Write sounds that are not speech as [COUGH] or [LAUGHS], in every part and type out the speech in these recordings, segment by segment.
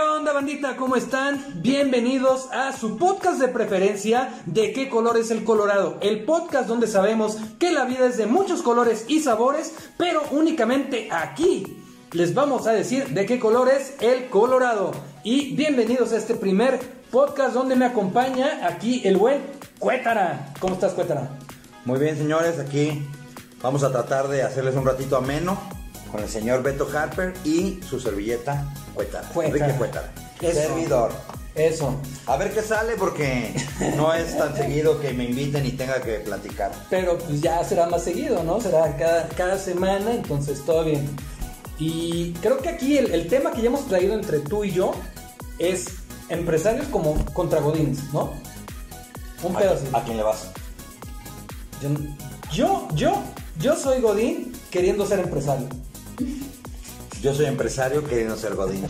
onda bandita? ¿Cómo están? Bienvenidos a su podcast de preferencia de qué color es el colorado. El podcast donde sabemos que la vida es de muchos colores y sabores, pero únicamente aquí les vamos a decir de qué color es el colorado. Y bienvenidos a este primer podcast donde me acompaña aquí el buen Cuétara. ¿Cómo estás, Cuétara? Muy bien, señores, aquí vamos a tratar de hacerles un ratito ameno con el señor Beto Harper y su servilleta Cuétara. Cuétara. Enrique Cuétara. Eso. Servidor. Eso. A ver qué sale porque no es tan seguido que me inviten y tenga que platicar. Pero pues ya será más seguido, ¿no? Será cada, cada semana, entonces todo bien. Y creo que aquí el, el tema que ya hemos traído entre tú y yo es empresarios como contra Godines, ¿no? Un pedo así. ¿A, a quién le vas? Yo, yo, yo, yo soy Godín queriendo ser empresario. Yo soy empresario queriendo ser godín.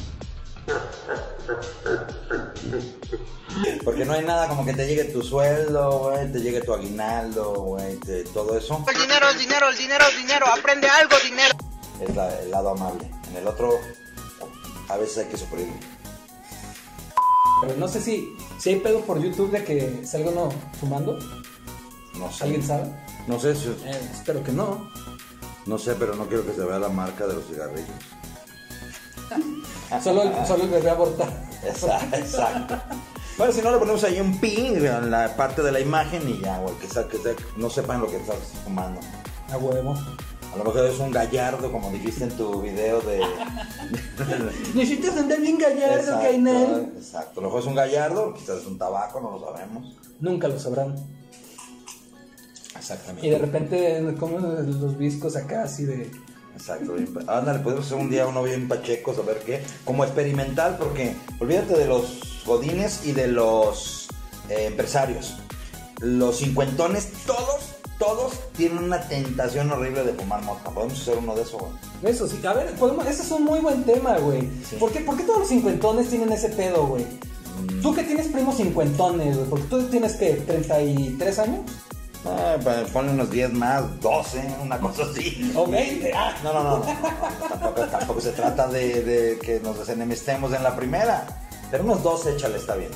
Porque no hay nada como que te llegue tu sueldo, güey, te llegue tu aguinaldo, güey, te- todo eso. El dinero, el dinero, el dinero, el dinero. Aprende algo, dinero. Es la- el lado amable. En el otro, a veces hay que sufrir. Pero no sé si, si hay pedo por YouTube de que salga uno fumando. No sé. ¿Alguien sabe? No sé, si- Eh, espero que no. No sé, pero no quiero que se vea la marca de los cigarrillos. [LAUGHS] Solo el, solo el bebé aborta. Exacto, exacto. Bueno, si no le ponemos ahí un ping en la parte de la imagen y ya, güey, que, no sepan lo que estás fumando. A huevo. A lo mejor es un gallardo, como dijiste en tu video de... [LAUGHS] Necesitas andar bien gallardo, Gainal. exacto. A lo mejor es un gallardo, quizás es un tabaco, no lo sabemos. Nunca lo sabrán. Exactamente. Y de repente, como los viscos acá, así de. Exacto. Ándale, podemos hacer un día uno bien pacheco, a ver qué. Como experimental, porque olvídate de los godines y de los eh, empresarios. Los cincuentones, todos, todos tienen una tentación horrible de fumar mota. Podemos hacer uno de esos, güey. Eso sí, a ver, podemos, ese es un muy buen tema, güey. Sí. ¿Por, qué, por qué todos los cincuentones tienen ese pedo, güey? Mm. Tú que tienes primos cincuentones, güey, porque tú tienes que 33 años Ah, pa- ponle unos 10 más, 12, una cosa así. o 20. Ah, No, no, no, no, tampoco, tampoco se trata de, de que nos desenemistemos en la primera, pero unos dos échale, está bien.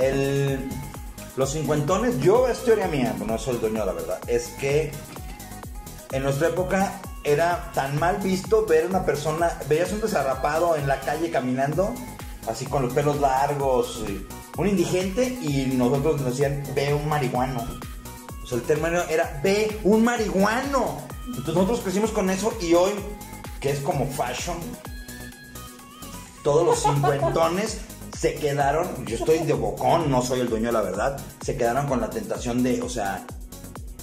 El, los cincuentones, yo, es teoría mía, no soy el dueño de la verdad, es que en nuestra época era tan mal visto ver una persona, veías un desarrapado en la calle caminando, así con los pelos largos, un indigente, y nosotros nos decían, ve un marihuano. Sea, el término era, ve un marihuano. Entonces nosotros crecimos con eso y hoy, que es como fashion, todos los cincuentones [LAUGHS] se quedaron, yo estoy de bocón, no soy el dueño de la verdad, se quedaron con la tentación de, o sea,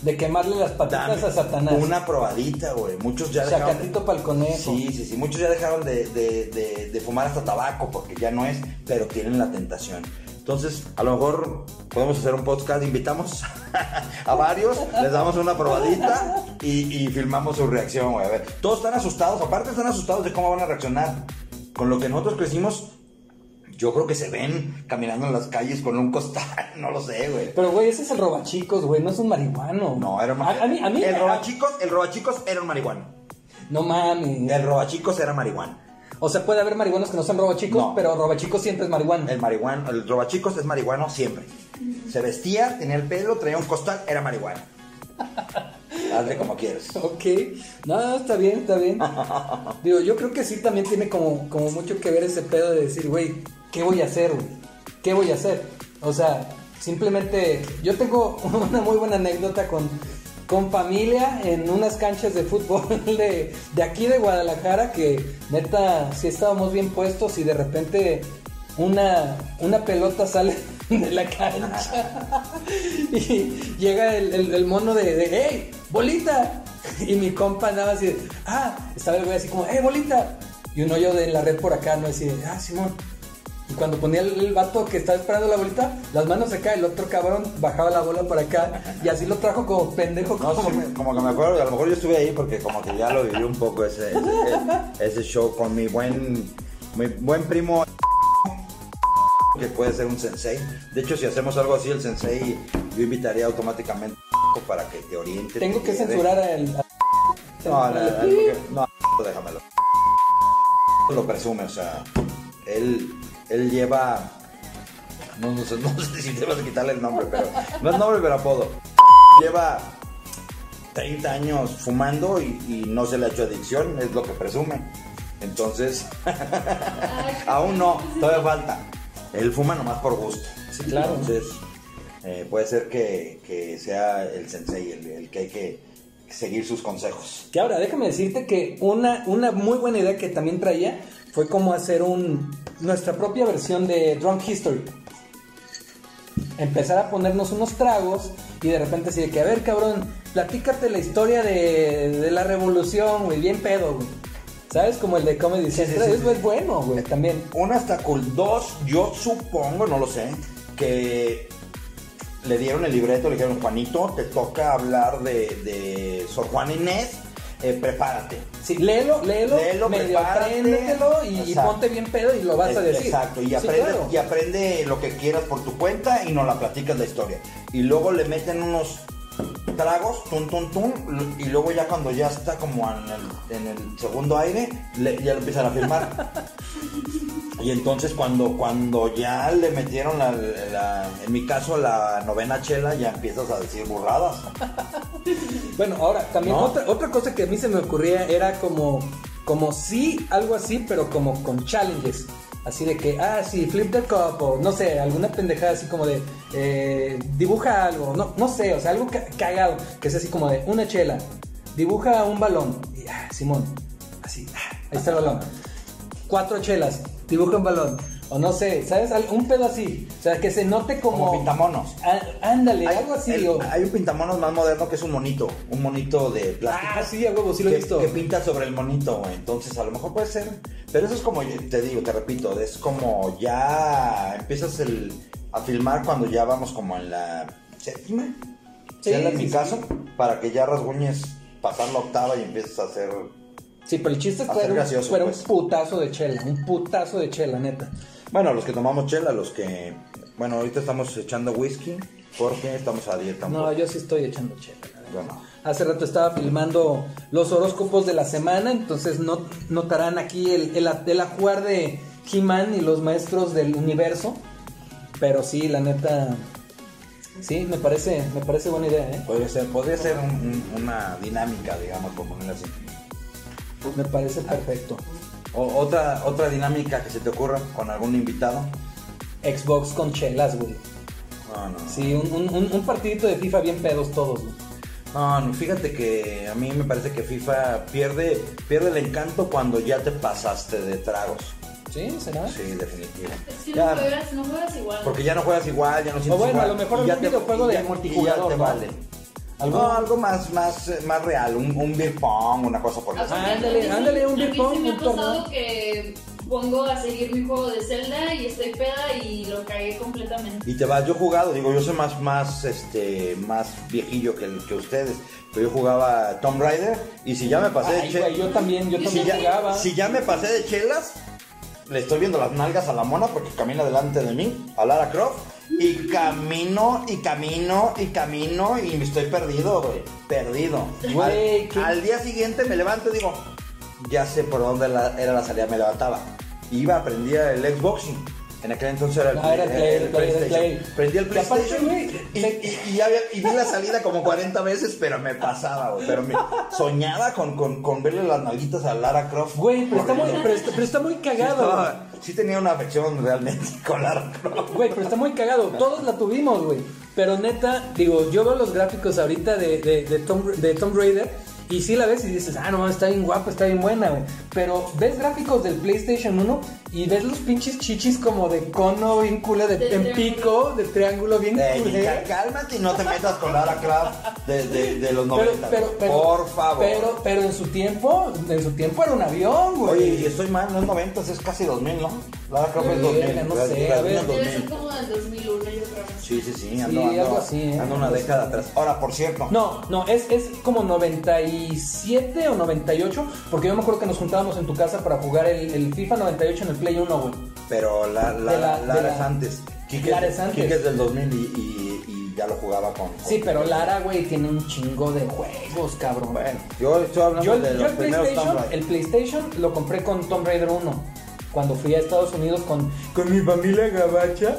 de quemarle las patitas a Satanás. una probadita, güey. Muchos ya dejaron... Sacatito conejo. Sí, sí, sí. Muchos ya dejaron de, de- de- de fumar hasta tabaco porque ya no es, pero tienen la tentación. Entonces, a lo mejor podemos hacer un podcast, invitamos [LAUGHS] a varios, les damos una probadita y, y filmamos su reacción, güey. A ver, todos están asustados, aparte están asustados de cómo van a reaccionar. Con lo que nosotros crecimos, yo creo que se ven caminando en las calles con un costal, [LAUGHS] no lo sé, güey. Pero, güey, ese es el robachicos, güey, no es un marihuano. No, era un a, a mí, a mí, El robachicos, el robachicos era un marihuano. No mames. El robachicos era marihuana. O sea, puede haber marihuanos que no son robachicos, No. pero robachicos siempre es marihuana. El marihuano, el robachicos es marihuano siempre. Se vestía, tenía el pelo, traía un costal, era marihuana. [LAUGHS] Hazle como quieres. Ok, no, está bien, está bien. [LAUGHS] Digo, yo creo que sí también tiene como, como mucho que ver ese pedo de decir, güey, ¿qué voy a hacer, güey? ¿Qué voy a hacer? O sea, simplemente, yo tengo [LAUGHS] una muy buena anécdota con, con familia en unas canchas de fútbol [LAUGHS] de, de aquí de Guadalajara que neta sí estábamos bien puestos y de repente una, una pelota sale [LAUGHS] de la cancha [LAUGHS] y llega el, el- mono de, de ¡Hey! ¡Bolita! Y mi compa andaba así de, ¡Ah! Estaba el güey así como, ¡Hey! ¡Bolita! Y un hoyo de la red por acá, ¿no? Así ¡Ah, Simón! Y cuando ponía el, el vato que estaba esperando la bolita, las manos acá, el otro cabrón bajaba la bola para acá y así lo trajo como pendejo. No, como- sí me- como que me acuerdo, a lo mejor yo estuve ahí porque como que ya lo viví un poco ese, ese, [LAUGHS] ese show con mi buen, mi buen primo que puede ser un sensei. De hecho, si hacemos algo así, el sensei yo invitaría automáticamente para que te oriente. Tengo te que censurar a él. No, no, no, [LAUGHS] no, déjamelo. Lo presume, o sea, él él lleva. No, no sé, [LAUGHS] no sé si debes quitarle el nombre, pero. No es nombre, pero apodo. Lleva 30 años fumando y, y no se le ha hecho adicción, es lo que presume. Entonces, [LAUGHS] aún no, todavía falta. Él fuma nomás por gusto. Sí, claro. Entonces, eh, puede ser que, que sea el sensei el, el que hay que seguir sus consejos. Que ahora, déjame decirte que una, una muy buena idea que también traía fue como hacer un nuestra propia versión de Drunk History. Empezar a ponernos unos tragos y de repente así de que, a ver, cabrón, platícate la historia de, de la revolución, güey, bien pedo, güey. ¿Sabes? Como el de Comedy Central. sí, Eso sí. es bueno, güey, también. Una hasta cool. Dos, yo supongo, no lo sé, que le dieron el libreto, le dijeron, Juanito, te toca hablar de, de Sor Juan Inés, eh, prepárate. Sí, léelo, léelo, Léelo, medio apréndetelo y, y ponte bien pedo y lo vas a Es- decir. Exacto, y Sí, aprende, claro. y aprende lo que quieras por tu cuenta y nos la platicas la historia. Y luego le meten unos tragos, tun, tun, tun, y luego ya cuando ya está como en el, en el segundo aire, le- ya lo empiezan a filmar. [LAUGHS] y entonces cuando, cuando ya le metieron, la, la- en mi caso, la novena chela, ya empiezas a decir burradas. [LAUGHS] Bueno, ahora, también ¿No? otra, otra cosa que a mí se me ocurría era como, como sí, algo así, pero como con challenges. Así de que, ah, sí, flip the cup, o no sé, alguna pendejada así como de, eh, dibuja algo, no, no sé, o sea, algo ca- cagado, que sea así como de, una chela, dibuja un balón, y, ah, Simón, así, ah, ahí está el balón. Cuatro chelas, dibuja un balón, o no sé, ¿sabes? Un pedo así, o sea, que se note como... Como pintamonos. Ah, ándale, Hay, algo así, el- o- hay un pintamonos más moderno que es un monito, un monito de plástico. Ah, sí, a huevo, sí lo he visto. que pinta sobre el monito. Entonces, a lo mejor puede ser. Pero eso es como, te digo, te repito, es como ya empiezas el, a filmar cuando ya vamos como en la séptima. Sí, Sí, en sí, mi sí. caso, para que ya rasguñes pasar la octava y empieces a hacer. Sí, pero el chiste es que un- gracioso, fuera pues. un putazo de chela, un putazo de chela, neta. Bueno, los que tomamos chela, los que. Bueno, ahorita estamos echando whisky porque estamos a dieta. un No, yo sí estoy echando chela. la verdad. Yo no. Hace rato estaba filmando los horóscopos de la semana, entonces no, notarán aquí el, el, el ajuar de He-Man y los maestros del universo. Pero sí, la neta, sí, me parece, me parece buena idea, ¿eh? Podría ser, podría ser un- un- una dinámica, digamos, por ponerlo así. Me parece perfecto. O, otra, otra dinámica que se te ocurra con algún invitado. Xbox con chelas, güey. No, no. Sí, un, un, un- un partidito de FIFA bien pedos todos, güey. No, no, fíjate que a mí me parece que FIFA pierde, pierde el encanto cuando ya te pasaste de tragos. ¿Sí? ¿Será? Sí, definitivo. Es que Ya, no juegas, no juegas igual. porque ya no juegas igual, ya no sientes bueno, igual, a lo mejor y ya algún videojuego y de ya- y ya te ¿no? vale. ¿Algo? No, algo más, más, más real, un, un beer pong, una cosa por el Ah, estilo. Ándale, ándale, un beer pong, sí me ha pasado que pongo a seguir mi juego de Zelda y estoy peda y lo cagué completamente. Y te vas, yo he jugado, digo, yo soy más, más, este, más viejillo que, que ustedes, pero yo jugaba Tomb Raider y si ya me pasé de Ay, che- güey, yo también, yo Si también ya- jugaba. si ya me pasé de chelas, le estoy viendo las nalgas a la mona porque camina delante de mí, a Lara Croft, y camino, y camino, y camino, y me estoy perdido, güey, perdido. Güey, al, día siguiente me levanto y digo, ya sé por dónde la- era la salida, me levantaba. Iba, prendía el Xboxing. En aquel entonces era el, Ah, era el Play, el el PlayStation. Play. Prendí el PlayStation y, y- y había- y vi la salida como 40 veces, pero me pasaba, güey. Pero me soñaba con, con, con verle las nalguitas a Lara Croft. Güey, pero está muy, pero está, pero está muy Sí, cagado. estaba- sí tenía una afección realmente [LAUGHS] con Lara Croft. Güey, pero está muy cagado. Todos la tuvimos, güey. Pero neta, digo, yo veo los gráficos ahorita de, de, de, Tomb, de Tomb Raider. Y sí la ves y dices, ah, no, está bien guapa, está bien buena, güey. Pero ves gráficos del PlayStation 1 y ves los pinches chichis como de cono bien culé, de, De en pico, de triángulo bien Ey, culé. cálmate y no te metas con Lara Croft de, de, de los Pero, 90. pero, pero, por favor. Pero, pero en su tiempo, en su tiempo era un avión, güey. Oye, y estoy mal, no es 90, es casi 2000, ¿no? Lara Croft es Sí, 2000. no sé, la a ver. niña es Debe ser 2000. como del 2001, yo creo. Sí, sí, sí, Sí, ando, ando, algo así, ¿eh? ando una década atrás. Ahora, por cierto, No, no, es, es como 97 o 98, porque yo me acuerdo que nos juntábamos en tu casa para jugar el, el FIFA 98 en el Play 1, güey. pero la, la, Lara es antes. Lara es antes. Quique es del 2000 y, y, y ya lo jugaba con. con- Sí, pero Lara, güey, tiene un chingo de juegos, cabrón. Bueno, yo estoy hablando yo, de yo los el primeros Tomb PlayStation, Raider. el PlayStation lo compré con Tomb Raider 1. cuando fui a Estados Unidos con, con mi familia gabacha.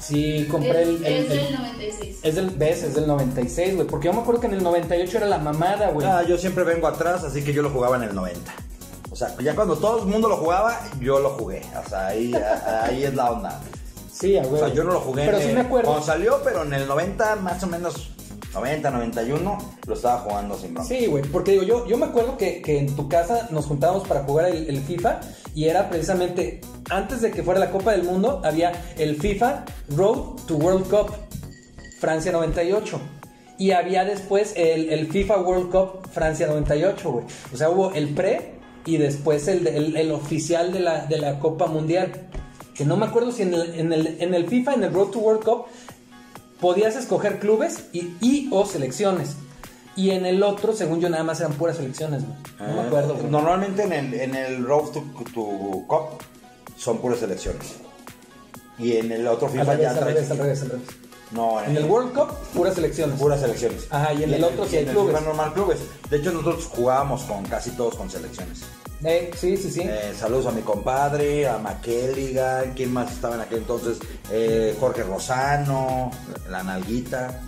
Sí, compré el, el- es el- del 96. es del, ves, es del 96, güey. Porque yo me acuerdo que en el 98 era la mamada, güey. Ah, yo siempre vengo atrás, así que yo lo jugaba en el 90. Sea, ya cuando todo el mundo lo jugaba, yo lo jugué. O sea, ahí, ahí es la onda. sí, a O sea, yo no lo jugué Pero en sí me acuerdo. cuando salió, pero en el 90, más o menos 90, 91, lo estaba jugando sin bronca. Sí, güey, porque digo, yo, yo me acuerdo que, que en tu casa nos juntábamos para jugar el, el FIFA y era precisamente antes de que fuera la Copa del Mundo, había el FIFA Road to World Cup Francia 98. Y había después el, el FIFA World Cup Francia 98, güey. O sea, hubo el pre y después el, el- el oficial de la, de la Copa Mundial. Que no me acuerdo si en el, en, el, en el FIFA, en el Road to World Cup, podías escoger clubes y, y o selecciones. Y en el otro, según yo, nada más eran puras selecciones, güey. No me Ah, acuerdo, güey. Normalmente en el, en el Road to, to Cup son puras selecciones. Y en el otro Al FIFA revés, ya al revés, al revés, al revés. No, En el World Cup, puras selecciones. puras selecciones. Ajá, y en el otro sí hay en el clubes. Normal clubes. De hecho, nosotros jugábamos con casi todos con selecciones. Eh, sí, sí, sí. Eh, saludos a mi compadre, a Maqueliga, ¿quién más estaba en aquel entonces? Eh, Jorge Rosano, la Nalguita.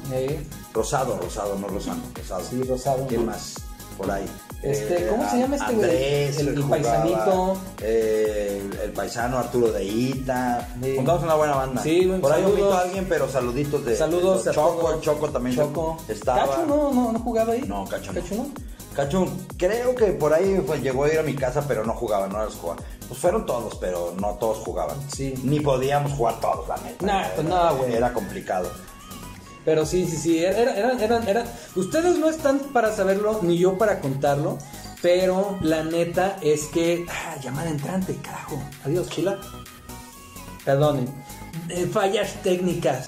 Rosado, Rosado, no Rosano, Rosado. Sí, Rosado. ¿Quién más? Por ahí. Este, ¿cómo se llama este güey? Andrés, El- el jugaba, paisanito. el, el paisano Arturo de Ita. Juntamos una buena banda. Sí, Por ahí saludos. omito a alguien, pero saluditos de. Saludos de a Choco, Choco también Choco. estaba. ¿Cacho no, no, no jugaba ahí? No, Cacho no. ¿Cacho no? Creo que por ahí pues, llegó a ir a mi casa, pero no jugaba, no los jugaba. Pues fueron todos, pero no todos jugaban. Sí. Ni podíamos jugar todos, la neta. Nah, pues no, güey. Era complicado. Pero sí, sí, sí, era, eran, eran, ustedes no están para saberlo, ni yo para contarlo, pero la neta es que, ah, llamada entrante, carajo, adiós, chula. Perdonen, Eh, fallas técnicas.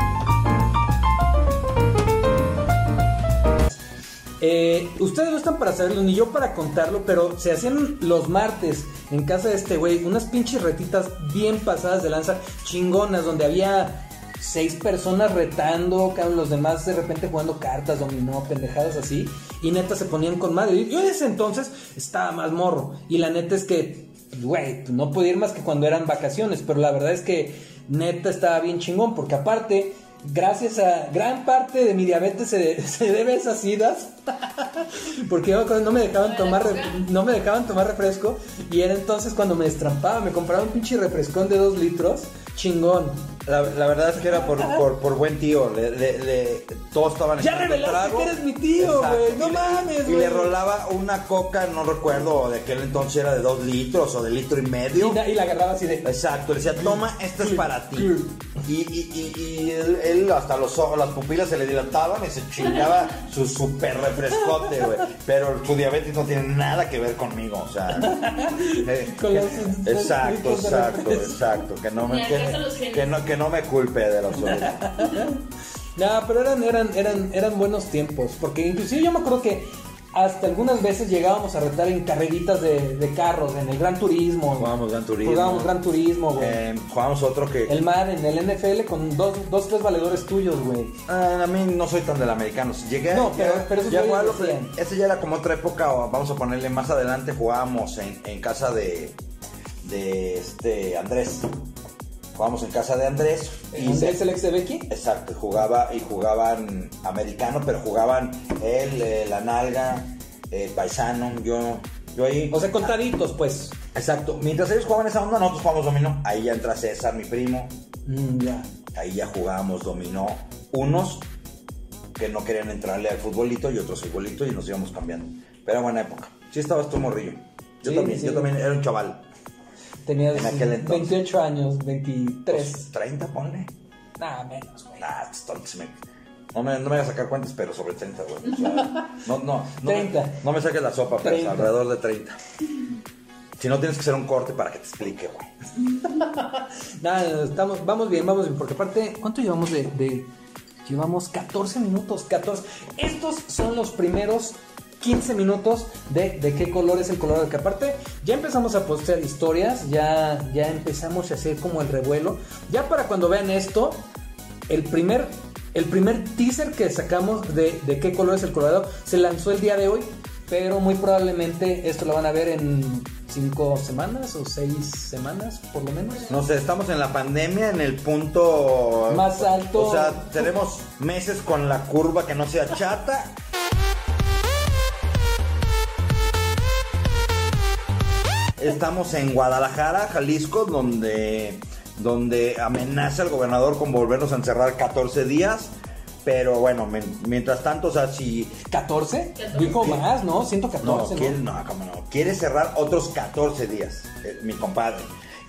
Eh, ustedes no están para saberlo, ni yo para contarlo, pero se hacían los martes en casa de este güey unas pinches retitas bien pasadas de lanza, chingonas, donde había seis personas retando, los demás de repente jugando cartas, dominó, pendejadas así, y neta se ponían con madre. Yo en ese entonces estaba más morro, y la neta es que, güey, no podía ir más que cuando eran vacaciones, pero la verdad es que neta estaba bien chingón, porque aparte gracias a gran parte de mi diabetes se, [LAUGHS] se debe a esas idas porque no me dejaban tomar no me dejaban tomar refresco y era entonces cuando me destrampaba me compraba un pinche refrescón de dos litros chingón La, la verdad es que era por, por, por buen tío. Le, le- le- todos estaban Ya echando revelaste trago. que eres mi tío, güey. No Y le- mames, Y güey. le rolaba una coca, no recuerdo, de aquel entonces era de dos litros o de litro y y, medio. la- y la agarraba así de Exacto, le decía, toma, esto es para ti. Y, y, y, y él, él hasta los ojos, las pupilas se le dilataban y se chingaba su super refrescote, güey. Pero su diabetes no tiene nada que ver conmigo, o sea. [LAUGHS] eh, Con los- exacto, [LAUGHS] exacto, exacto. Que no me, que, que no, que no me culpe de los. [LAUGHS] No, pero eran, eran, eran, eran buenos tiempos. Porque inclusive yo me acuerdo que hasta algunas veces llegábamos a retar en carreritas de, de carros, en el Gran Turismo. Jugábamos Gran Turismo. Jugábamos Gran Turismo, güey. Eh, jugamos otro que. El mar en el NFL con dos, dos tres valedores tuyos, güey. Ah, a mí no soy tan del americano. Llegué, No, pero- ya- pero esos ya. Ese ya era como otra época, vamos a ponerle más adelante, jugábamos en, en casa de, de este Andrés. Jugábamos en casa de Andrés. Y ¿Andrés el ex de Becky? Exacto, jugaba y jugaban americano, pero jugaban él, eh, la nalga, el paisano, yo, yo ahí. O sea, contaditos, pues. Exacto, mientras ellos jugaban esa onda, nosotros jugamos dominó. Ahí ya entra César, mi primo, Mm, ya. ahí ya jugábamos dominó. Unos que no querían entrarle al futbolito y otros futbolito y nos íbamos cambiando. Pero buena época. Sí estabas tú morrillo. Yo Sí, también, sí. yo también era un chaval. Tenías En aquel entonces. 28 años, 23. Pues, 30, ponle. Nada menos, güey. Nah, pues, se me- No me, no me voy a sacar cuentas, pero sobre 30, güey. O sea, [LAUGHS] no, no, no, me- 30. no me saques la sopa, pero 30. alrededor de 30. Si no, tienes que hacer un corte para que te explique, güey. [LAUGHS] Nada, estamos, vamos bien, vamos bien. Porque aparte, ¿cuánto llevamos de, de- Llevamos 14 minutos, 14. Estos son los primeros 15 minutos de, de qué color es el color. Que aparte, ya empezamos a postear historias, ya, ya empezamos a hacer como el revuelo. Ya para cuando vean esto, el primer, el primer teaser que sacamos de, de qué color es el Colorado se lanzó el día de hoy, pero muy probablemente esto lo van a ver en cinco semanas o seis semanas, por lo menos. No sé, estamos en la pandemia en el punto Más alto. O sea, tenemos meses con la curva que no sea chata. Estamos en Guadalajara, Jalisco, donde, donde amenaza el gobernador con volvernos a encerrar 14 días. Pero bueno, men- mientras tanto, o sea, si ¿14? 14. Dijo más, ¿no? no, 114. ¿no? quiere, no, cómo no. Quiere cerrar otros 14 días, eh, mi compadre.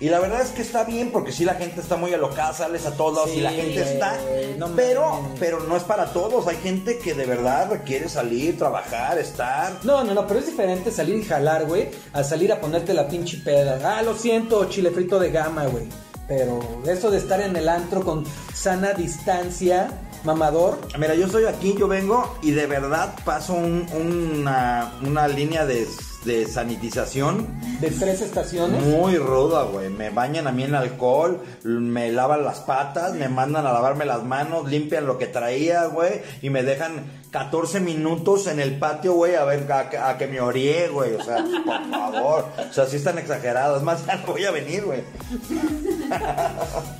Y la verdad es que está bien porque si la gente está muy alocada, sales a todos lados y la Sí, gente está. no pero, pero no es para todos. Hay gente que de verdad requiere salir, trabajar, estar. No, no, no, pero es diferente salir y jalar, güey, a salir a ponerte la pinche peda. Ah, lo siento, chile frito de gama, güey. Pero eso de estar en el antro con sana distancia, mamador, Mira, yo estoy aquí, yo vengo y de verdad paso un- una, una línea de, de sanitización de tres estaciones. Muy ruda, güey. Me bañan a mí en alcohol, me lavan las patas, me mandan a lavarme las manos, limpian lo que traía, güey, y me dejan 14 minutos en el patio, güey, a ver, a, a que me orie, güey. O sea, por favor. O sea, sí están exagerados. Es más, ya no voy a venir, güey.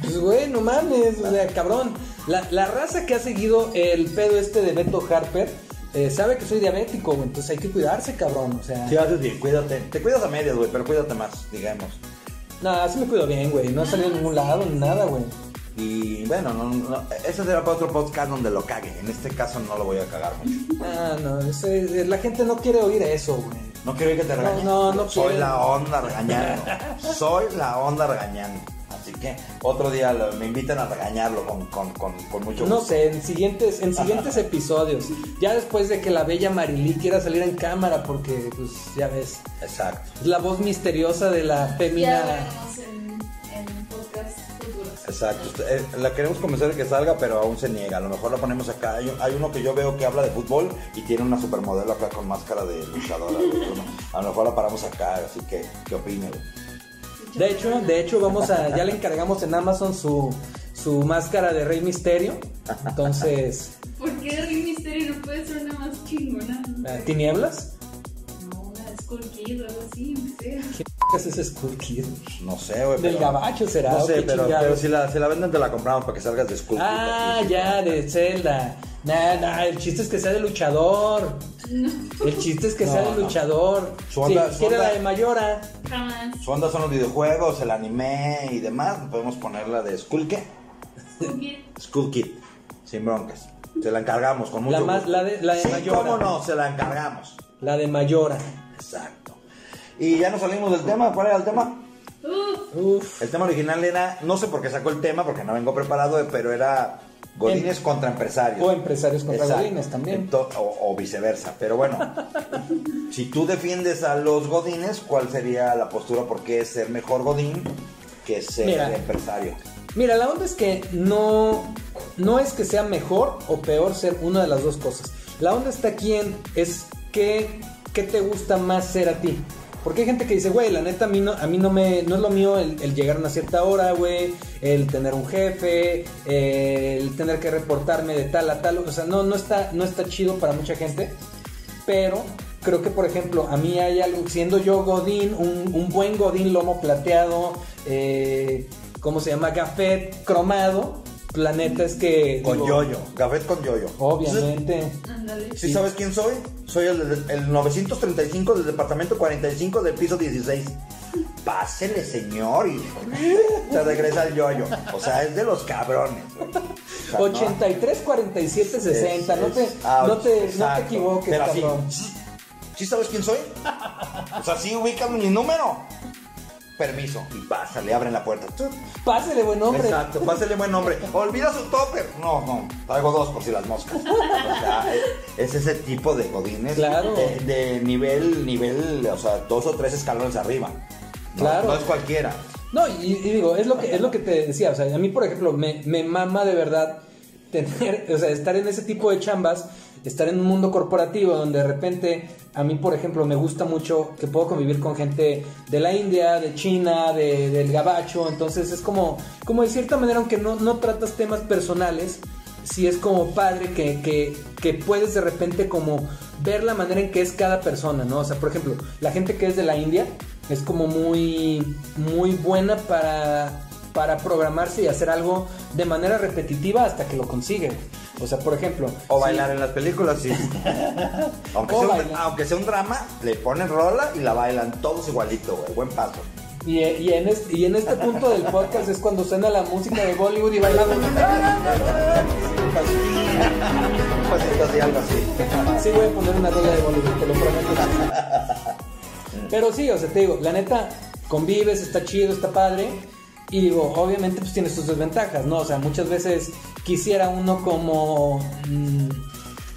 Pues, güey, no mames, o sea, cabrón. La, la raza que ha seguido el pedo este de Beto Harper eh, sabe que soy diabético, güey, entonces hay que cuidarse, cabrón. O sea, Sí, haces bien, cuídate. Te cuidas a medias, güey, pero cuídate más, digamos. nada, sí me cuido bien, güey. No he salido a ningún lado ni nada, güey. Y bueno, no, no, ese será para otro podcast donde lo cague. En este caso no lo voy a cagar mucho. Ah, no, ese- la gente no quiere oír eso, güey. No quiero que te regañen. no, no Soy quiero. la onda regañando. Soy la onda regañando. Así que otro día lo- me invitan a regañarlo con, con, con, con mucho No gusto. sé, en siguientes, en siguientes [LAUGHS] episodios. Ya después de que la bella Marilí quiera salir en cámara, porque, pues, ya ves, Exacto. es la voz misteriosa de la Ya fémina. Exacto. Eh, la queremos convencer de que salga, pero aún se niega. A lo mejor la ponemos acá. Hay, hay uno que yo veo que habla de fútbol y tiene una supermodelo acá con máscara de luchadora. [LAUGHS] A lo mejor la paramos acá, así que, ¿qué opina? De hecho, de hecho, vamos a, ya le encargamos en Amazon su, su máscara de Rey Misterio. Entonces, ¿Por qué Rey Misterio no puede ser una más chingona? eh, ¿tinieblas? No, una de Skull Kid o algo así, aunque sea. ¿Qué es ese Skull Kid? No sé, güey. Del pero- gabacho será, No ¿o sé, qué pero, chingados? pero si, la, si la venden, te la compramos para que salgas de school. Ah, ya, de Zelda. Nah, nah, el chiste es que sea de luchador. El chiste es que sea No, de no. luchador. Su onda- si su quiere onda- la de Mayora. Jamás. Su onda son los videojuegos, el anime y demás. Podemos ponerla de Skull. Skull Kid. Skull Kid, sin broncas. Se la encargamos con mucho La más- gusto. la de- la de sí, Mayora. cómo no, se la encargamos. La de Mayora. Exacto. Y ya nos salimos del tema. ¿Cuál era el tema? Uf, Uf. El tema original era, no sé por qué sacó el tema, porque no vengo preparado, pero era Godines contra empresarios. O empresarios contra Exacto. Godines también. O, o viceversa. Pero bueno, si tú defiendes a los Godines, ¿cuál sería la postura? ¿Por qué ser mejor Godín que ser Mira. empresario? Mira, la onda es que no, no es que sea mejor o peor ser una de las dos cosas. La onda está aquí en es que, qué te gusta más ser a ti. Porque hay gente que dice, güey, la neta a mí no, a mí no me, no es lo mío el, llegar a una cierta hora, güey, el tener un jefe, eh, el tener que reportarme de tal a tal, o sea, no, no está, no está chido para mucha gente. Pero creo que, por ejemplo, a mí hay algo, siendo yo Godín, un, un buen Godín lomo plateado, eh, ¿cómo se llama? Gafet cromado. La neta es que. Con digo, yoyo, gafet con yoyo. Obviamente. ¿Sí, sabes quién soy? Soy el, el 935 del departamento 45 del piso 16. Pásele, señor, y se regresa el yoyo. O sea, es de los cabrones. güey. O sea, no- 83, 47, 60. no, te, ah, no, te, no te equivoques, Pero cabrón. ¿Sí sabes quién soy? O sea, sí ubican mi número. Permiso. Y pásale, abren la puerta. Pásele, buen hombre. Exacto, pásale buen nombre. Olvida su topper. No, no, traigo dos por si las moscas. [LAUGHS] O sea, es, es ese tipo de godines. Claro. De, de nivel, nivel, o sea, dos o tres escalones arriba. No, Claro. No es cualquiera. No, y, y digo, es lo que es lo que te decía, o sea, a mí por ejemplo me, me mama de verdad tener, o sea, estar en ese tipo de chambas, estar en un mundo corporativo donde de repente a mí por ejemplo me gusta mucho que puedo convivir con gente de la India, de China, de, del gabacho, entonces es como, como de cierta manera, aunque no, no tratas temas personales, sí es como padre que, que, que puedes de repente como ver la manera en que es cada persona, ¿no? O sea, por ejemplo, la gente que es de la India, es como muy, muy buena para, para programarse y hacer algo de manera repetitiva hasta que lo consigue. O sea, por ejemplo. O bailar en las películas, sí. [LAUGHS] aunque, sea un, bailar. aunque sea un drama, le ponen rola y la bailan todos igualito, güey. Buen paso. Y, y en este, y en este punto del podcast es cuando suena la música de Bollywood y [LAUGHS] pasito así, algo así. Sí, voy a poner una rola de Bollywood, te lo prometo. [LAUGHS] Pero sí, o sea, te digo, la neta, convives, está chido, está padre. Y digo, obviamente, pues tiene sus desventajas, ¿no? O sea, muchas veces quisiera uno como mm,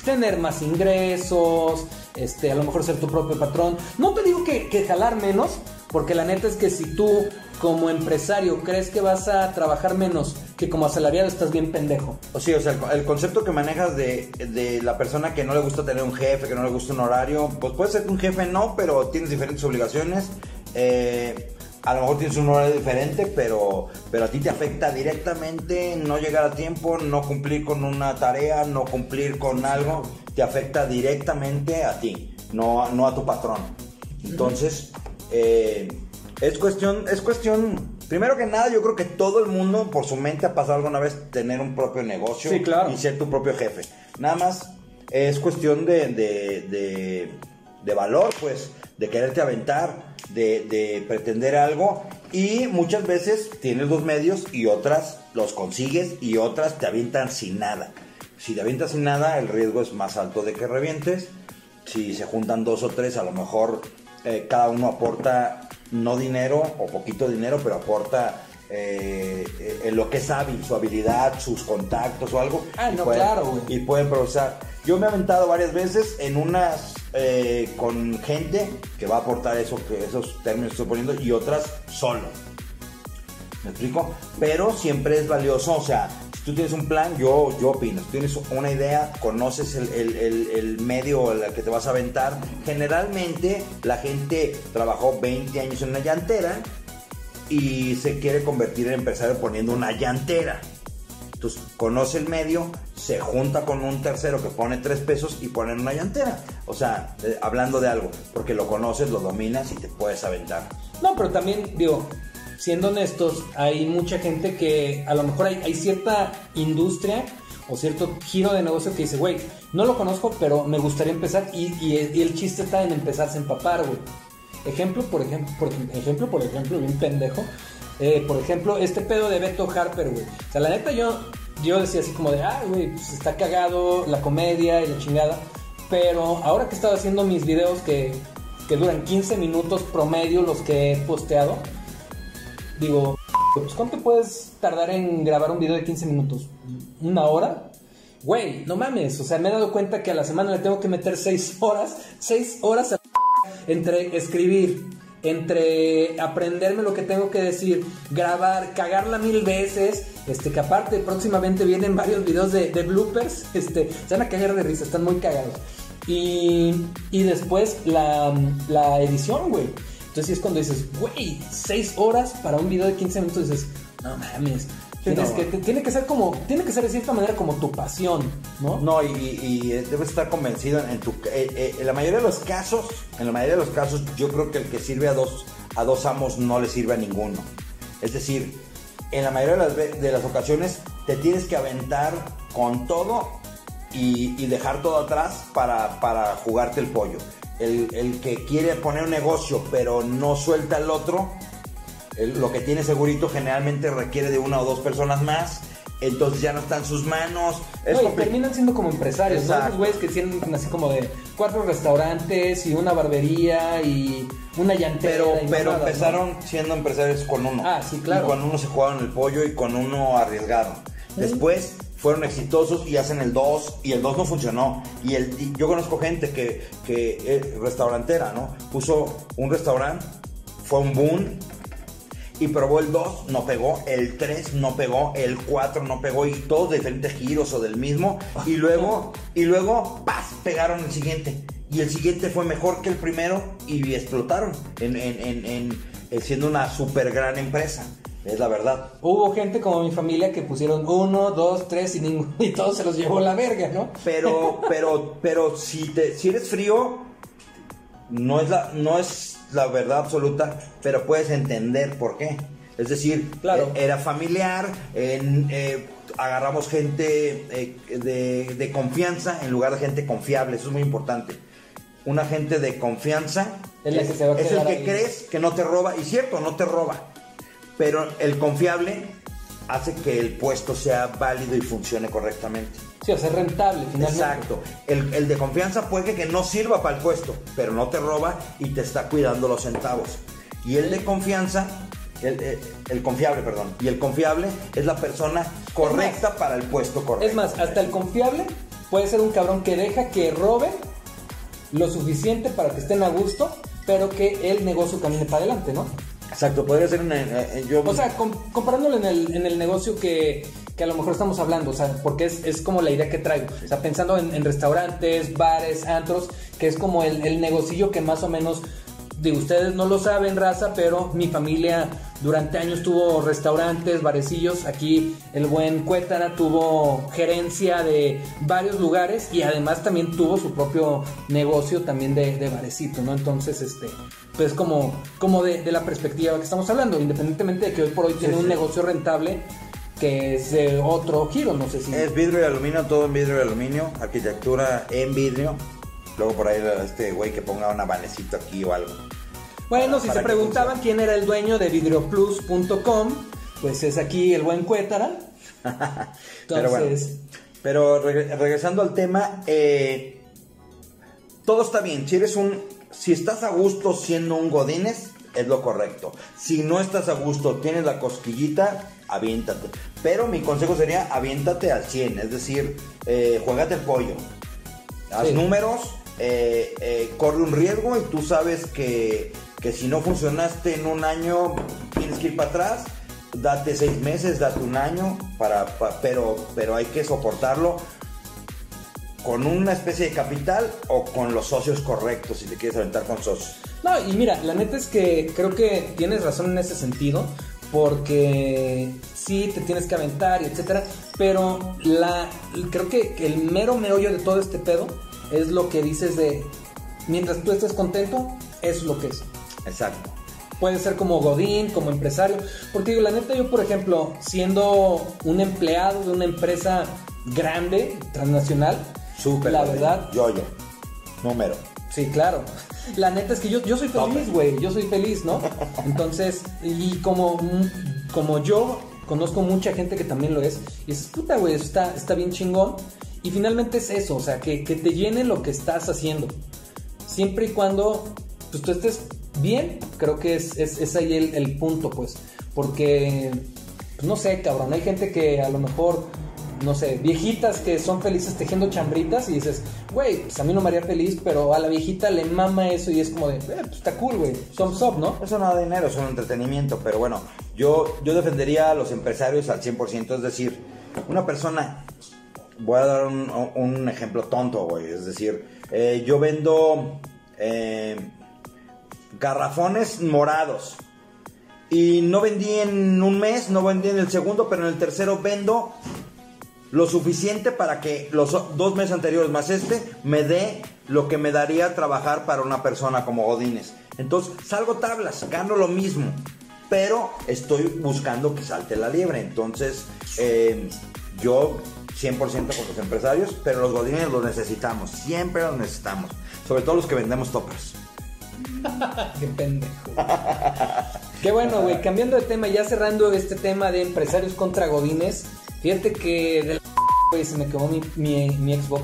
tener más ingresos, este, a lo mejor ser tu propio patrón. No te digo que, que jalar menos, porque la neta es que si tú como empresario crees que vas a trabajar menos que como asalariado, estás bien pendejo. O sí, o sea, el, concepto que manejas de, de la persona que no le gusta tener un jefe, que no le gusta un horario, pues puede ser que un jefe no, pero tienes diferentes obligaciones. Eh, a lo mejor tienes un horario diferente, pero, pero a ti te afecta directamente no llegar a tiempo, no cumplir con una tarea, no cumplir con algo, te afecta directamente a ti, no, no a tu patrón. Entonces, eh, es cuestión, es cuestión, primero que nada, yo creo que todo el mundo por su mente ha pasado alguna vez tener un propio negocio Sí, claro. y ser tu propio jefe. Nada más es cuestión de, de, de- de valor, pues, de quererte aventar, de, de pretender algo y muchas veces tienes los medios y otras los consigues y otras te avientan sin nada. Si te avientas sin nada, el riesgo es más alto de que revientes. Si se juntan dos o tres, a lo mejor eh, cada uno aporta no dinero o poquito dinero, pero aporta eh, eh, en lo que es hábil, su habilidad, sus contactos o algo. Ah, y no, pueden- claro, güey. Y pueden progresar. Yo me he aventado varias veces en unas eh, con gente que va a aportar eso, esos términos que estoy poniendo, y otras solo. ¿Me explico? Pero siempre es valioso, o sea, si tú tienes un plan, yo, yo opino, si tienes una idea, conoces el, el- el- el medio al que te vas a aventar, generalmente la gente trabajó 20 años en una llantera y se quiere convertir en empresario poniendo una llantera. Entonces, conoce el medio, se junta con un tercero que pone tres pesos y ponen una llantera. O sea, eh, hablando de algo, porque lo conoces, lo dominas y te puedes aventar. No, pero también, digo, siendo honestos, hay mucha gente que a lo mejor hay, cierta industria o cierto giro de negocio que dice, güey, no lo conozco, pero me gustaría empezar y, el chiste está en empezarse a empapar, güey. Ejemplo, por ejemplo, por ejemplo, por ejemplo, pendejo. Eh, por ejemplo, este pedo de Beto Harper, güey. O sea, la neta yo, yo decía así como de, ah, güey, pues está cagado la comedia y la chingada. Pero ahora que he estado haciendo mis videos que, que duran 15 minutos promedio los que he posteado, digo, pues ¿cuánto puedes tardar en grabar un video de 15 minutos? ¿Una hora? Güey, no mames, o sea, me he dado cuenta que a la semana le tengo que meter 6 horas, 6 horas a [LAUGHS] entre escribir, entre aprenderme lo que tengo que decir, grabar, cagarla mil veces, este que aparte próximamente vienen varios videos de, de bloopers, este, se van a cagar de risa, están muy cagados. Y, y después la, la edición, güey. Entonces es cuando dices, güey, 6 horas para un video de 15 minutos, dices, no mames. Sí, Tienes no. que, tiene que ser como, tiene que ser de cierta manera como tu pasión, ¿no? No, y, debes estar convencido en, tu... eh, eh, en la mayoría de los casos, en la mayoría de los casos, yo creo que el que sirve a dos, a dos amos no le sirve a ninguno. Es decir, en la mayoría de las, de las ocasiones te tienes que aventar con todo y, y dejar todo atrás para, para jugarte el pollo. El, el que quiere poner un negocio pero no suelta el otro, lo que tiene segurito generalmente requiere de una o dos personas más, entonces ya no está en sus manos. Es No, y terminan siendo como empresarios, ¿no? Exacto. Esos güeyes que tienen así como de cuatro restaurantes y una barbería y una llantera. Pero, pero ¿no? empezaron siendo empresarios con uno. Ah, sí, claro. Y con uno se jugaron el pollo y con uno arriesgaron. Después fueron exitosos y hacen el 2 y el 2 no funcionó. Y, el, y yo conozco gente que, que es restaurantera, ¿no? Puso un restaurante, fue un boom y probó el 2, no pegó, el 3 no pegó, el 4 no pegó y todos de diferentes giros o del mismo. Y [LAUGHS] luego, y luego, ¡paz! pegaron el siguiente. Y el siguiente fue mejor que el primero y explotaron en, en- en- en siendo una super gran empresa. Es la verdad. Hubo gente como mi familia que pusieron uno, dos, tres y, ninguno, [LAUGHS] y todos se los llevó la verga, ¿no? Pero, [LAUGHS] pero, pero si, te, si eres frío, no es, la, no es la verdad absoluta, pero puedes entender por qué. Es decir, Claro. eh, era familiar, en, eh, agarramos gente eh, de, de confianza en lugar de gente confiable, eso es muy importante. Una gente de confianza Es la que se va a es el que ahí. crees que no te roba, y cierto, no te roba, pero el confiable hace que el puesto sea válido y funcione correctamente. Sí, o sea, es rentable finalmente. Exacto. El, el de confianza puede que no sirva para el puesto, pero no te roba y te está cuidando los centavos. Y el de confianza, el, el- el confiable, perdón, y el confiable es la persona correcta para el puesto correcto. Es más, hasta el confiable puede ser un cabrón que deja que roben lo suficiente para que estén a gusto, pero que el negocio camine para adelante, ¿no? Exacto, podría ser una... eh, yo, O sea, com- comparándolo en el, en el negocio que, que a lo mejor estamos hablando, o sea, porque es, es como la idea que traigo. O sea, pensando en, en restaurantes, bares, antros, que es como el, el negocillo que más o menos, digo, ustedes no lo saben, raza, pero mi familia durante años tuvo restaurantes, barecillos. Aquí el buen Cuétara tuvo gerencia de varios lugares y además también tuvo su propio negocio también de, de barecito, ¿no? Entonces, este, pues como, como de, de la perspectiva que estamos hablando, independientemente de que hoy por hoy tiene un sí. negocio rentable que es de otro giro, no sé si... Es vidrio y aluminio, todo en vidrio y aluminio, arquitectura en vidrio. Luego por ahí este güey que ponga un abanecito aquí o algo. Bueno, para- si para se preguntaban quién era el dueño de vidrioplus.com, pues es aquí el buen Cuétara. [LAUGHS] Pero bueno, Entonces, pero regre- regresando al tema, eh, todo está bien. Si eres un, si estás a gusto siendo un godines, es lo correcto. Si no estás a gusto, tienes la cosquillita, aviéntate. Pero mi consejo sería aviéntate al 100, es decir, eh, juégate el pollo. Haz Sí. números, eh, eh, corre un riesgo y tú sabes que, que si no funcionaste en un año, tienes que ir para atrás. Date seis meses, date un año, para, pa- pero, pero hay que soportarlo con una especie de capital o con los socios correctos, si te quieres aventar con socios. No, y mira, la neta es que creo que tienes razón en ese sentido, porque sí te tienes que aventar y etcétera, pero la creo que el mero meollo de todo este pedo es lo que dices de mientras tú estés contento, eso es lo que es. Exacto. Puede ser como Godín, como empresario. Porque digo, la neta, yo, por ejemplo, siendo un empleado de una empresa grande, transnacional, Súper. la verdad, Yo, yo. Número. Sí, claro. [LAUGHS] La neta es que yo, yo soy feliz, güey. Yo soy feliz, ¿no? [LAUGHS] Entonces, y como, como yo conozco mucha gente que también lo es, y dices, puta, güey, está, está bien chingón. Y finalmente es eso, o sea, que, que te llene lo que estás haciendo. Siempre y cuando pues, tú estés bien, creo que es, es, es ahí el, el punto, pues. Porque, pues, no sé, cabrón, hay gente que a lo mejor no sé, viejitas que son felices tejiendo chambritas y dices, güey, pues a mí no me haría feliz, pero a la viejita le mama eso y es como de, eh, pues está cool, güey, thumbs up, ¿no? Eso no da dinero, es un entretenimiento, pero bueno, yo, yo defendería a los empresarios al 100%, es decir, una persona, voy a dar un, ejemplo tonto, güey, es decir, eh, yo vendo eh, garrafones morados y no vendí en un mes, no vendí en el segundo, pero en el tercero vendo lo suficiente para que los dos meses anteriores más este me dé lo que me daría trabajar para una persona como Godínez. Entonces salgo tablas, gano lo mismo, pero estoy buscando que salte la liebre. Entonces eh, yo 100% con los empresarios, pero los Godines los necesitamos, siempre los necesitamos, sobre todo los que vendemos toppers. [LAUGHS] Qué pendejo. Qué bueno, güey. Cambiando de tema, ya cerrando este tema de empresarios contra godines. Fíjate que de la [LAUGHS] güey, se me quemó mi, mi, mi Xbox.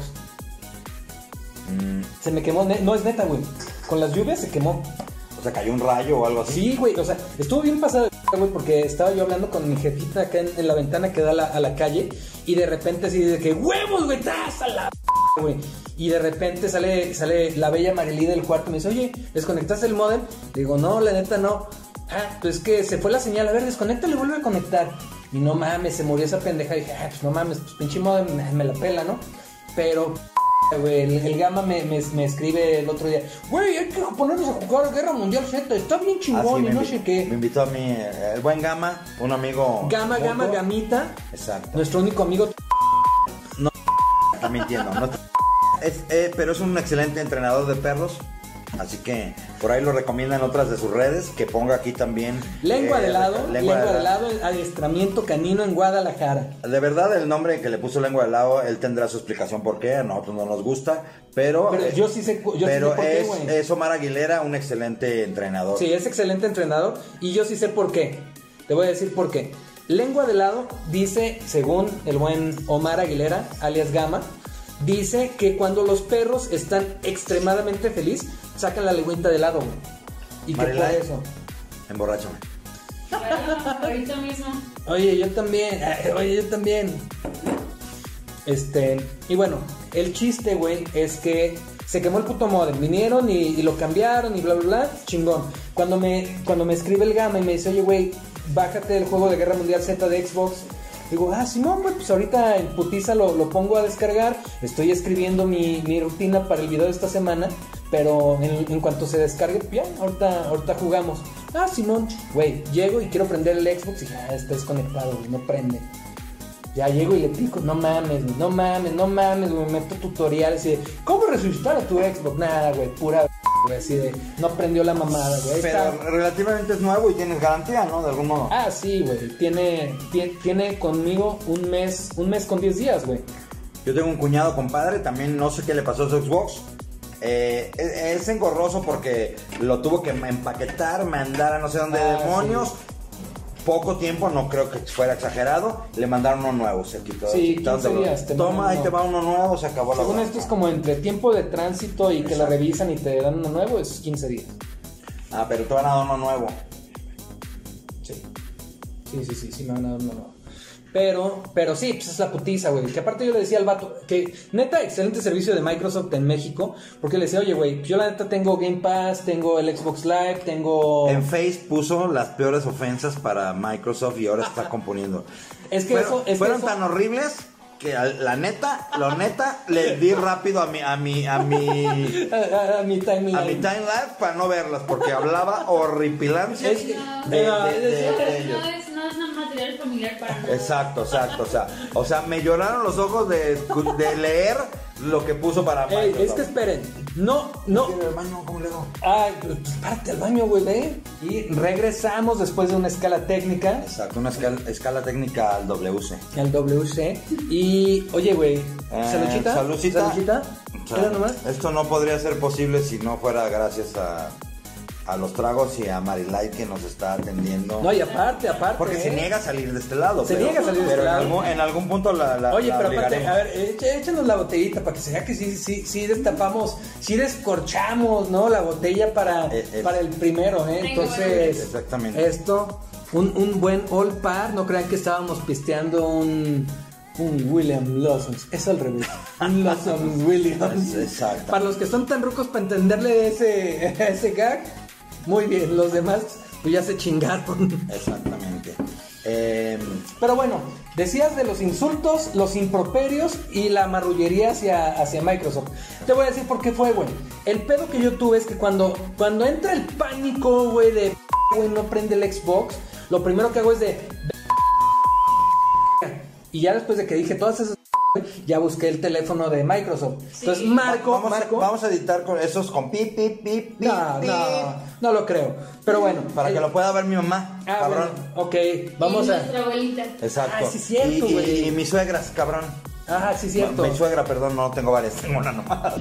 Mm, Se me quemó, no es neta, güey. Con las lluvias se quemó. o sea, cayó un rayo o algo así. Sí, güey. O sea, estuvo bien pasado, de güey, porque estaba yo hablando con mi jefita acá en, en la ventana que da a la, a la calle. Y de repente así de que, huevos, güey, tras a la [LAUGHS] güey. Y de repente sale, sale la bella Marilí del cuarto y me dice, oye, ¿desconectaste el modem? Le digo, no, la neta no. Ah, pues que se fue la señal, a ver, desconéctalo y vuelve a conectar. Y no mames, se murió esa pendeja. Y dije, ah, pues no mames, pues pinche modem me, me la pela, ¿no? Pero, güey, el, el Gama me, me, me escribe el otro día, güey, hay que ponernos a jugar Guerra Mundial Z, está bien Así chingón y me, no sé me qué. invitó a mí el buen Gama, un amigo. Gama, Gama. Gamita, Exacto. nuestro único amigo. Está mintiendo. no te- es, eh, pero es un excelente entrenador de perros. Así que por ahí lo recomiendan en otras de sus redes, que ponga aquí también. Lengua eh, de lado, lengua lengua, de de lado, adiestramiento canino en Guadalajara. De verdad, el nombre que le puso lengua de lado, él tendrá su explicación por qué, a nosotros no nos gusta, pero... Pero yo sí sé, yo sí pero sé por qué, es, güey. es Omar Aguilera, un excelente entrenador. Sí, es excelente entrenador y yo sí sé por qué. Te voy a decir por qué. Lengua de lado dice, según el buen Omar Aguilera, alias Gama, dice que cuando los perros están extremadamente felices, sacan la lengüita de lado, güey. Y Marilay. eso. Emborráchame. Claro, ahorita mismo. Oye, yo también, [LAUGHS] oye, yo también. Este, y bueno, el chiste, güey, es que se quemó el puto modem. Vinieron y, y lo cambiaron y bla, bla, bla. Chingón. Cuando me, cuando me escribe el Gama y me dice, oye, güey, bájate el juego de Guerra Mundial Z de Xbox. Digo, ah, Simón, güey, pues ahorita en putiza lo, lo pongo a descargar. Estoy escribiendo mi, mi rutina para el video de esta semana. Pero en, cuanto se descargue, ya, ahorita, ahorita jugamos. Ah, Simón, güey, llego y quiero prender el Xbox y ya está desconectado, no prende. Ya llego y le pico, no mames, no mames, no mames, güey, me meto tutoriales y de, ¿cómo resucitar a tu Xbox? Nada, güey, pura güey, así de, no prendió la mamada, güey. Pero está. relativamente es nuevo y tienes garantía, ¿no? De algún modo. Ah, sí, güey, tiene, tiene, tiene conmigo un mes, un mes con 10 días, güey. Yo tengo un cuñado compadre, también no sé qué le pasó a su Xbox. Eh, es, es engorroso porque lo tuvo que empaquetar, mandar a no sé dónde Ah, demonios. Poco tiempo, no creo que fuera exagerado. Le mandaron uno nuevo, se quitó. Sí, se quitaron 15 de- días, te Toma, ahí te va uno nuevo, se acabó la Según esto es como entre tiempo de tránsito y que la revisan y te dan uno nuevo, es 15 días. Ah, pero te van a dar uno nuevo. Sí. Sí, sí, sí, sí, me van a dar uno nuevo. Pero, pero sí, pues es la putiza, güey. Que aparte yo le decía al vato que, neta, excelente servicio de Microsoft en México. Porque le decía, oye, güey, yo la neta tengo Game Pass, tengo el Xbox Live, tengo. En Face puso las peores ofensas para Microsoft y ahora está componiendo. Es que eso. Es que fueron eso- tan horribles que la neta, lo neta, le di rápido a mi, a mi, a mi, [LAUGHS] A, mi timeline. a mi timeline para no verlas, porque hablaba [LAUGHS] horripilancia Es que- de, de- ellos. No es, un material familiar para nada. Exacto, exacto, o sea, o sea, me lloraron los ojos de, de leer lo que puso para Ey, Microsoft. es que esperen. No, no. ¿Cómo le hago? Ay, pues párate al baño, güey, ve. Y regresamos después de una escala técnica. Exacto, una escala, escala técnica al WC. al WC. Y, oye, güey, Eh, ¿saluchita? saludcita. ¿Saluchita? O sea, ¿Queda nomás? Esto no podría ser posible si no fuera gracias a, a los tragos y a Marilay que nos está atendiendo. No, y aparte, aparte. porque se ¿eh? niega a salir de este lado. Se pero- niega a salir de pero este en lado. Algún, en algún punto la, la Oye, la pero aparte, a ver, échanos la botellita para que se vea que sí, sí, sí destapamos, sí descorchamos, ¿no? La botella para, Eh, eh. para el primero, ¿eh? Entonces, Exactamente. esto, un, un buen all par, no crean que estábamos pisteando un, un William Lawson, es al revés, un Lawson [LAUGHS] Williams. Exacto. Para los que son tan rucos para entenderle ese, [LAUGHS] ese gag, muy bien, los demás pues ya se chingaron. Exactamente. Eh, Pero bueno, decías de los insultos, los improperios y la marrullería hacia, hacia Microsoft. Te voy a decir por qué fue, güey. El pedo que yo tuve es que cuando, cuando entra el pánico, güey, de güey, no prende el Xbox, lo primero que hago es de. Y ya después de que dije todas esas, ya busqué el teléfono de Microsoft. Entonces, Marco, vamos, Marco. Vamos a editar con esos con pip, pip, pip, pip, no, pip, no, no lo creo. Pero bueno. Para que lo pueda ver mi mamá, Ah, cabrón. bueno, ok, vamos y a. nuestra abuelita. Exacto. Ah, sí, cierto, y, y- güey. y mis suegras, cabrón. Ajá, sí, cierto. Mi suegra, perdón, no tengo varias, tengo una nomás.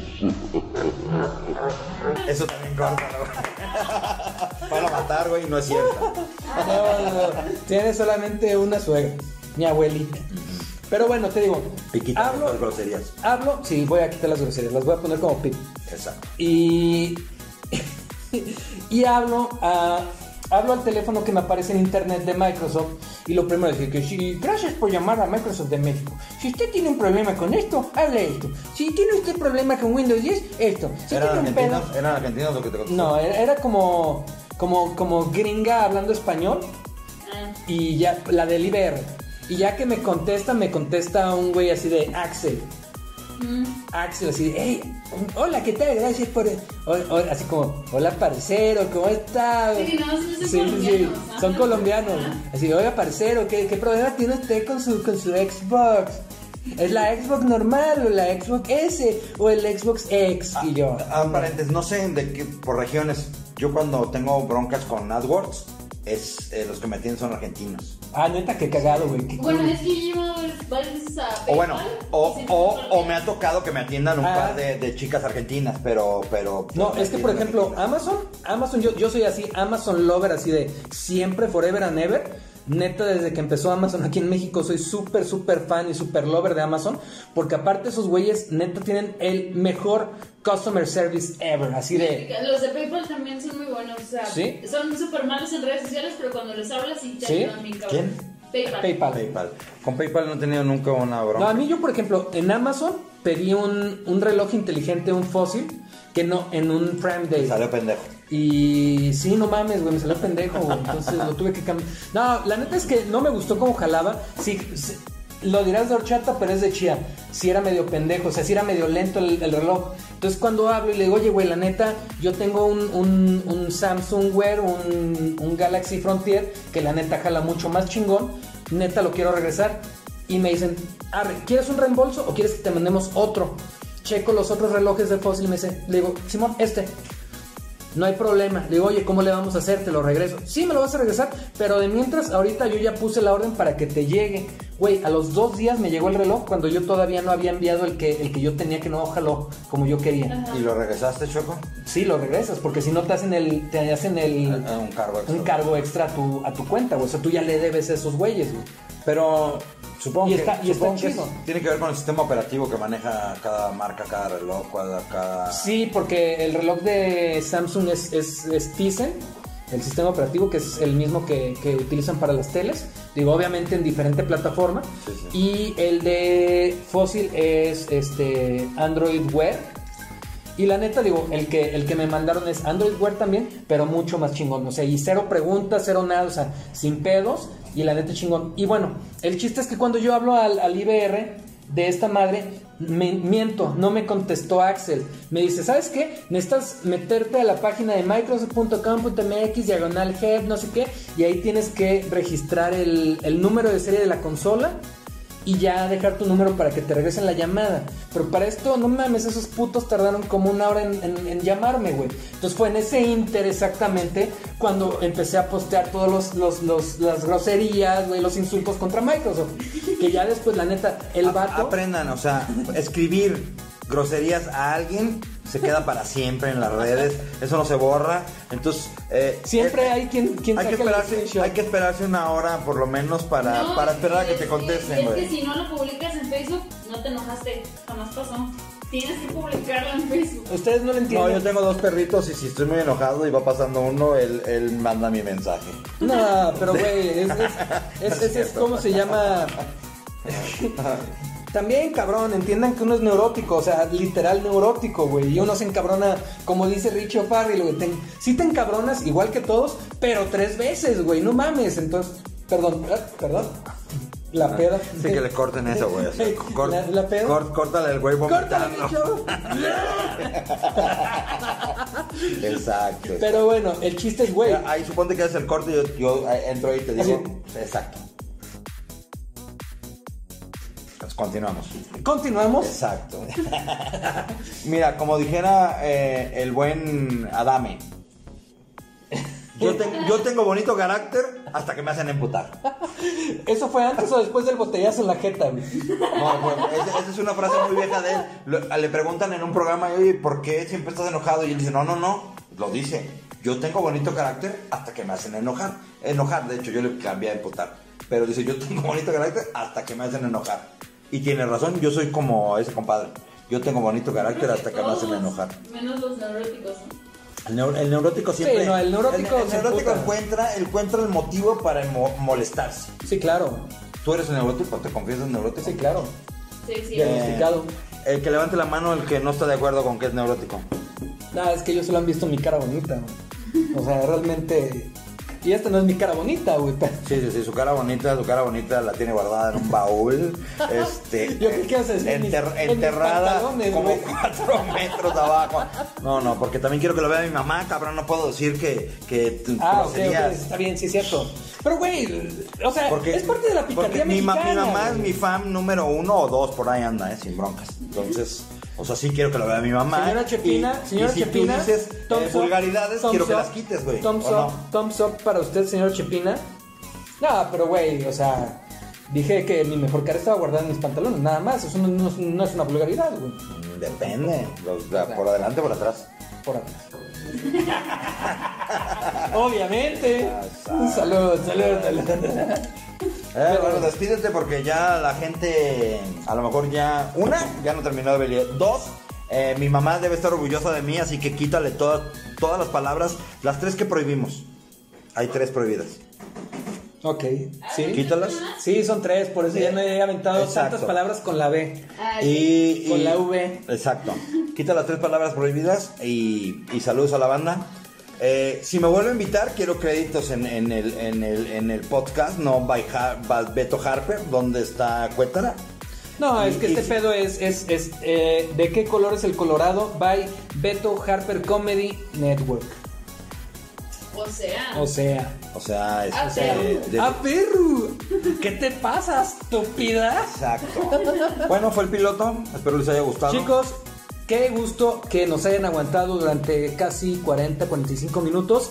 Eso también córtalo. [LAUGHS] Van a matar, güey, no es cierto. No, no, no. Tiene solamente una suegra, mi abuelita. Pero bueno, te digo, Piquita las hablo, groserías. hablo, sí, voy a quitar las groserías, las voy a poner como pip. Exacto. Y, [LAUGHS] y hablo a, hablo al teléfono que me aparece en internet de Microsoft y lo primero es decir que sí, gracias por llamar a Microsoft de México. Si usted tiene un problema con esto, hable esto. Si tiene usted problema con Windows 10, esto. Si ¿Eran tiene un pedo, argentinos? ¿Eran argentinos lo que te contestó? no, era, era como, como, como gringa hablando español Ah, y ya, la del IBR. Y ya que me contesta, me contesta un güey así de Axel. mm, Axel así de, hey, hola, ¿qué tal? Gracias por... o- o- así como, hola, parcero, ¿cómo estás? Sí, no, sí, son colombianos, ajá. son colombianos. Así, oiga, parcero, ¿qué, ¿qué problema tiene usted con su, con su Xbox? ¿Es la Xbox normal o la Xbox S o el Xbox X? Y yo. Ah, paréntesis, no sé de qué, por regiones. Yo cuando tengo broncas con AdWords, es, eh, los que me atienden son argentinos. Ah, neta, qué cagado, güey. qué Bueno, cool. es que yo varias veces a O bueno, o, siempre o, me o me ha tocado que me atiendan un Ah. par de, de chicas argentinas, pero... pero No, me es que por ejemplo. Amazon, Amazon, yo, yo soy así, Amazon lover, así de siempre, forever and ever. Neta, desde que empezó Amazon aquí en México, soy súper, súper fan y súper lover de Amazon. Porque aparte, esos güeyes, neta, tienen el mejor customer service ever. Así de. Los de PayPal también son muy buenos. O sea, ¿Sí? son súper malos en redes sociales, pero cuando les hablas sí te ¿Sí? ayudan bien cabrón. ¿Quién? PayPal. PayPal. PayPal. Con PayPal no he tenido nunca una bronca. No, a mí yo, por ejemplo, en Amazon pedí un, un reloj inteligente, un fósil, que no, en un Prime Day. Salió pendejo. Y sí, no mames, güey, me salió pendejo. Entonces lo tuve que cambiar. No, la neta es que no me gustó cómo jalaba. Sí, lo dirás de horchata, pero es de chía. Sí era medio pendejo, o sea, sí era medio lento el, el reloj. Entonces cuando hablo y le digo, oye, güey, la neta, yo tengo un, un, un Samsung Wear, un, un Galaxy Frontier, que la neta jala mucho más chingón. Neta, lo quiero regresar. Y me dicen, arre, ¿quieres un reembolso o quieres que te mandemos otro? Checo los otros relojes de Fossil y me dice, le digo, Simón, este. No hay problema. Le digo, oye, ¿cómo le vamos a hacer? Te lo regreso. Sí, me lo vas a regresar, pero de mientras, ahorita yo ya puse la orden para que te llegue. Güey, a los dos días me llegó el reloj cuando yo todavía no había enviado el que, el que yo tenía que no jaló como yo quería. Ajá. ¿Y lo regresaste, Choco? Sí, lo regresas, porque si no te hacen el, te hacen el, Ah, un cargo extra. un cargo extra a tu, a tu cuenta, güey. O sea, tú ya le debes a esos güeyes, güey. Pero supongo Y que, está- y está supongo que chido. es- tiene que ver con el sistema operativo que maneja cada marca, cada reloj, cada... cada... Sí, porque el reloj de Samsung es, es, es Tizen, el sistema operativo que es el mismo que, que utilizan para las teles. Digo, obviamente en diferente plataforma. Sí, sí. Y el de Fossil es este Android Wear. Y la neta, digo, el que, el que me mandaron es Android Wear también, pero mucho más chingón. O sea, y cero preguntas, cero nada, o sea, sin pedos. Y la neta chingón. Y bueno, el chiste es que cuando yo hablo al, al IBR de esta madre, me, miento, no me contestó Axel. Me dice, ¿sabes qué? Necesitas meterte a la página de microsoft.com.mx, diagonal head, no sé qué, y ahí tienes que registrar el, el número de serie de la consola y ya dejar tu número para que te regresen la llamada. Pero para esto, no mames, esos putos tardaron como una hora en, en- en llamarme, güey. Entonces fue en ese inter exactamente cuando empecé a postear todos los, los, los- las groserías, güey, los insultos contra Microsoft. Que ya después, la neta, el A- vato... Aprendan, o sea, escribir groserías a alguien se queda para siempre en las redes, eso no se borra, entonces... eh, Siempre eh, hay quien, quien hay que, esperarse, hay que esperarse una hora por lo menos para, No, para esperar a que te contesten, Es que si no lo publicas en Facebook, no te enojaste. Jamás pasó. Tienes que publicarlo en Facebook. Ustedes no lo No, entienden. yo tengo dos perritos y si estoy muy enojado y va pasando uno, él, él manda mi mensaje. No, pero güey, es, es, [LAUGHS] es, es- es como se llama. [LAUGHS] También, cabrón, entiendan que uno es neurótico, o sea, literal neurótico, güey. Y uno se encabrona, como dice Richie O'Farrell, güey. Te, sí te encabronas, igual que todos, pero tres veces, güey, no mames. Entonces, perdón, ah, perdón. La peda. Sí que le corten eso, güey. La, la peda. cort- córtale el güey Córtale, vomitando. bicho. [LAUGHS] Exacto. Pero bueno, el chiste es, güey. Ahí suponte que haces el corte y yo, yo entro ahí y te digo. Exacto. Continuamos. Continuamos. Exacto. [LAUGHS] Mira, como dijera eh, el buen Adame. Yo, ten- yo tengo bonito carácter hasta que me hacen emputar. ¿Eso fue antes o después del botellazo en la jeta, güey? No, bueno, esa, esa es una frase muy vieja de él. Le preguntan en un programa, oye, ¿por qué siempre estás enojado? Y él dice, no, no, no, lo dice. Yo tengo bonito carácter hasta que me hacen enojar. Enojar, de hecho, yo le cambié a emputar. Pero dice, yo tengo bonito carácter hasta que me hacen enojar. Y tiene razón, yo soy como ese compadre. Yo tengo bonito carácter hasta que me hacen enojar. Menos los neuróticos. ¿no? El, neur- el neurótico siempre. Sí, no, el neurótico el, el neurótico encuentra, encuentra el motivo para mo- molestarse. Sí, claro. ¿Tú eres el neurótico? ¿Te confiesas neurótico? Sí, claro. Sí, sí. Eh, Diagnosticado. El que levante la mano, el que no está de acuerdo con que es neurótico. Nada, es que ellos solo han visto mi cara bonita. O sea, realmente. Y esta no es mi cara bonita, güey. Sí, sí, sí, su cara bonita, su cara bonita la tiene guardada en un baúl. [LAUGHS] Este, Yo enter- en mis enterrada como cuatro [LAUGHS] metros abajo. No, no, porque también quiero que lo vea mi mamá, cabrón. No puedo decir que, que Ah, está bien, sí es cierto. Pero, güey, o sea, Porque, es parte de la picardía mi, mexicana. mi mamá es mi fan número uno o dos, por ahí anda, eh, sin broncas. Entonces, o sea, sí quiero que lo vea mi mamá. Señora Chepina, y, señora si Chepina, tú dices eh, vulgaridades, quiero que las quites, güey. Thumbs ¿o up, no? thumbs up para usted, señor Chepina. No, pero güey, o sea, dije que mi mejor cara estaba guardada en mis pantalones, nada más. Eso no, no es- no es una vulgaridad, güey. Mm, Depende, los- la- por adelante o por atrás. Por atrás. [LAUGHS] Obviamente. Salud, salud, salud. [LAUGHS] Eh, bueno, despídete porque ya la gente, a lo mejor ya, una, ya no terminó de ver. Dos, eh, mi mamá debe estar orgullosa de mí, así que quítale todas, todas las palabras, las tres que prohibimos. Hay tres prohibidas. Ok, sí. Quítalas. Sí, son tres, por eso ya no he aventado Exacto. tantas palabras con la B. Y, Con y- la V. Exacto. Quita las tres palabras prohibidas y, y saludos a la banda. Eh, si me vuelve a invitar, quiero créditos en, en el, en, el, en el podcast, no by, Har- by Beto Harper, donde está Cuétara. No, Y- es que y este pedo es, es, es eh, ¿De qué color es el Colorado? By Beto Harper Comedy Network. O sea. O sea. O sea, es Ah, este, Perú. de- ¡Ah, perro! ¿Qué te pasa, estúpida? Exacto. Bueno, fue el piloto. Espero les haya gustado. Chicos, qué gusto que nos hayan aguantado durante casi 40, 45 minutos.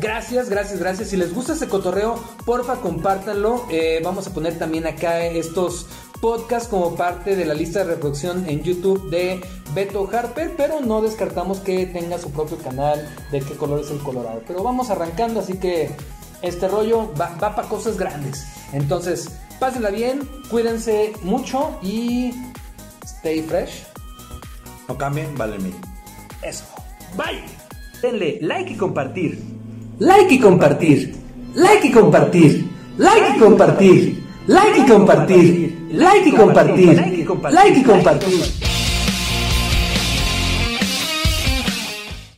Gracias, gracias, gracias. Si les gusta este cotorreo, porfa, compártanlo. Eh, vamos a poner también acá estos podcasts como parte de la lista de reproducción en YouTube de Beto Harper, pero no descartamos que tenga su propio canal de qué color es el Colorado. Pero vamos arrancando, así que este rollo va, va para cosas grandes. Entonces, pásenla bien, cuídense mucho y stay fresh. No cambien, vale mil. Eso. Bye. Denle like y compartir. Like y compartir. Like y compartir. Like y compartir. Like y compartir. Like y compartir. Like y compartir.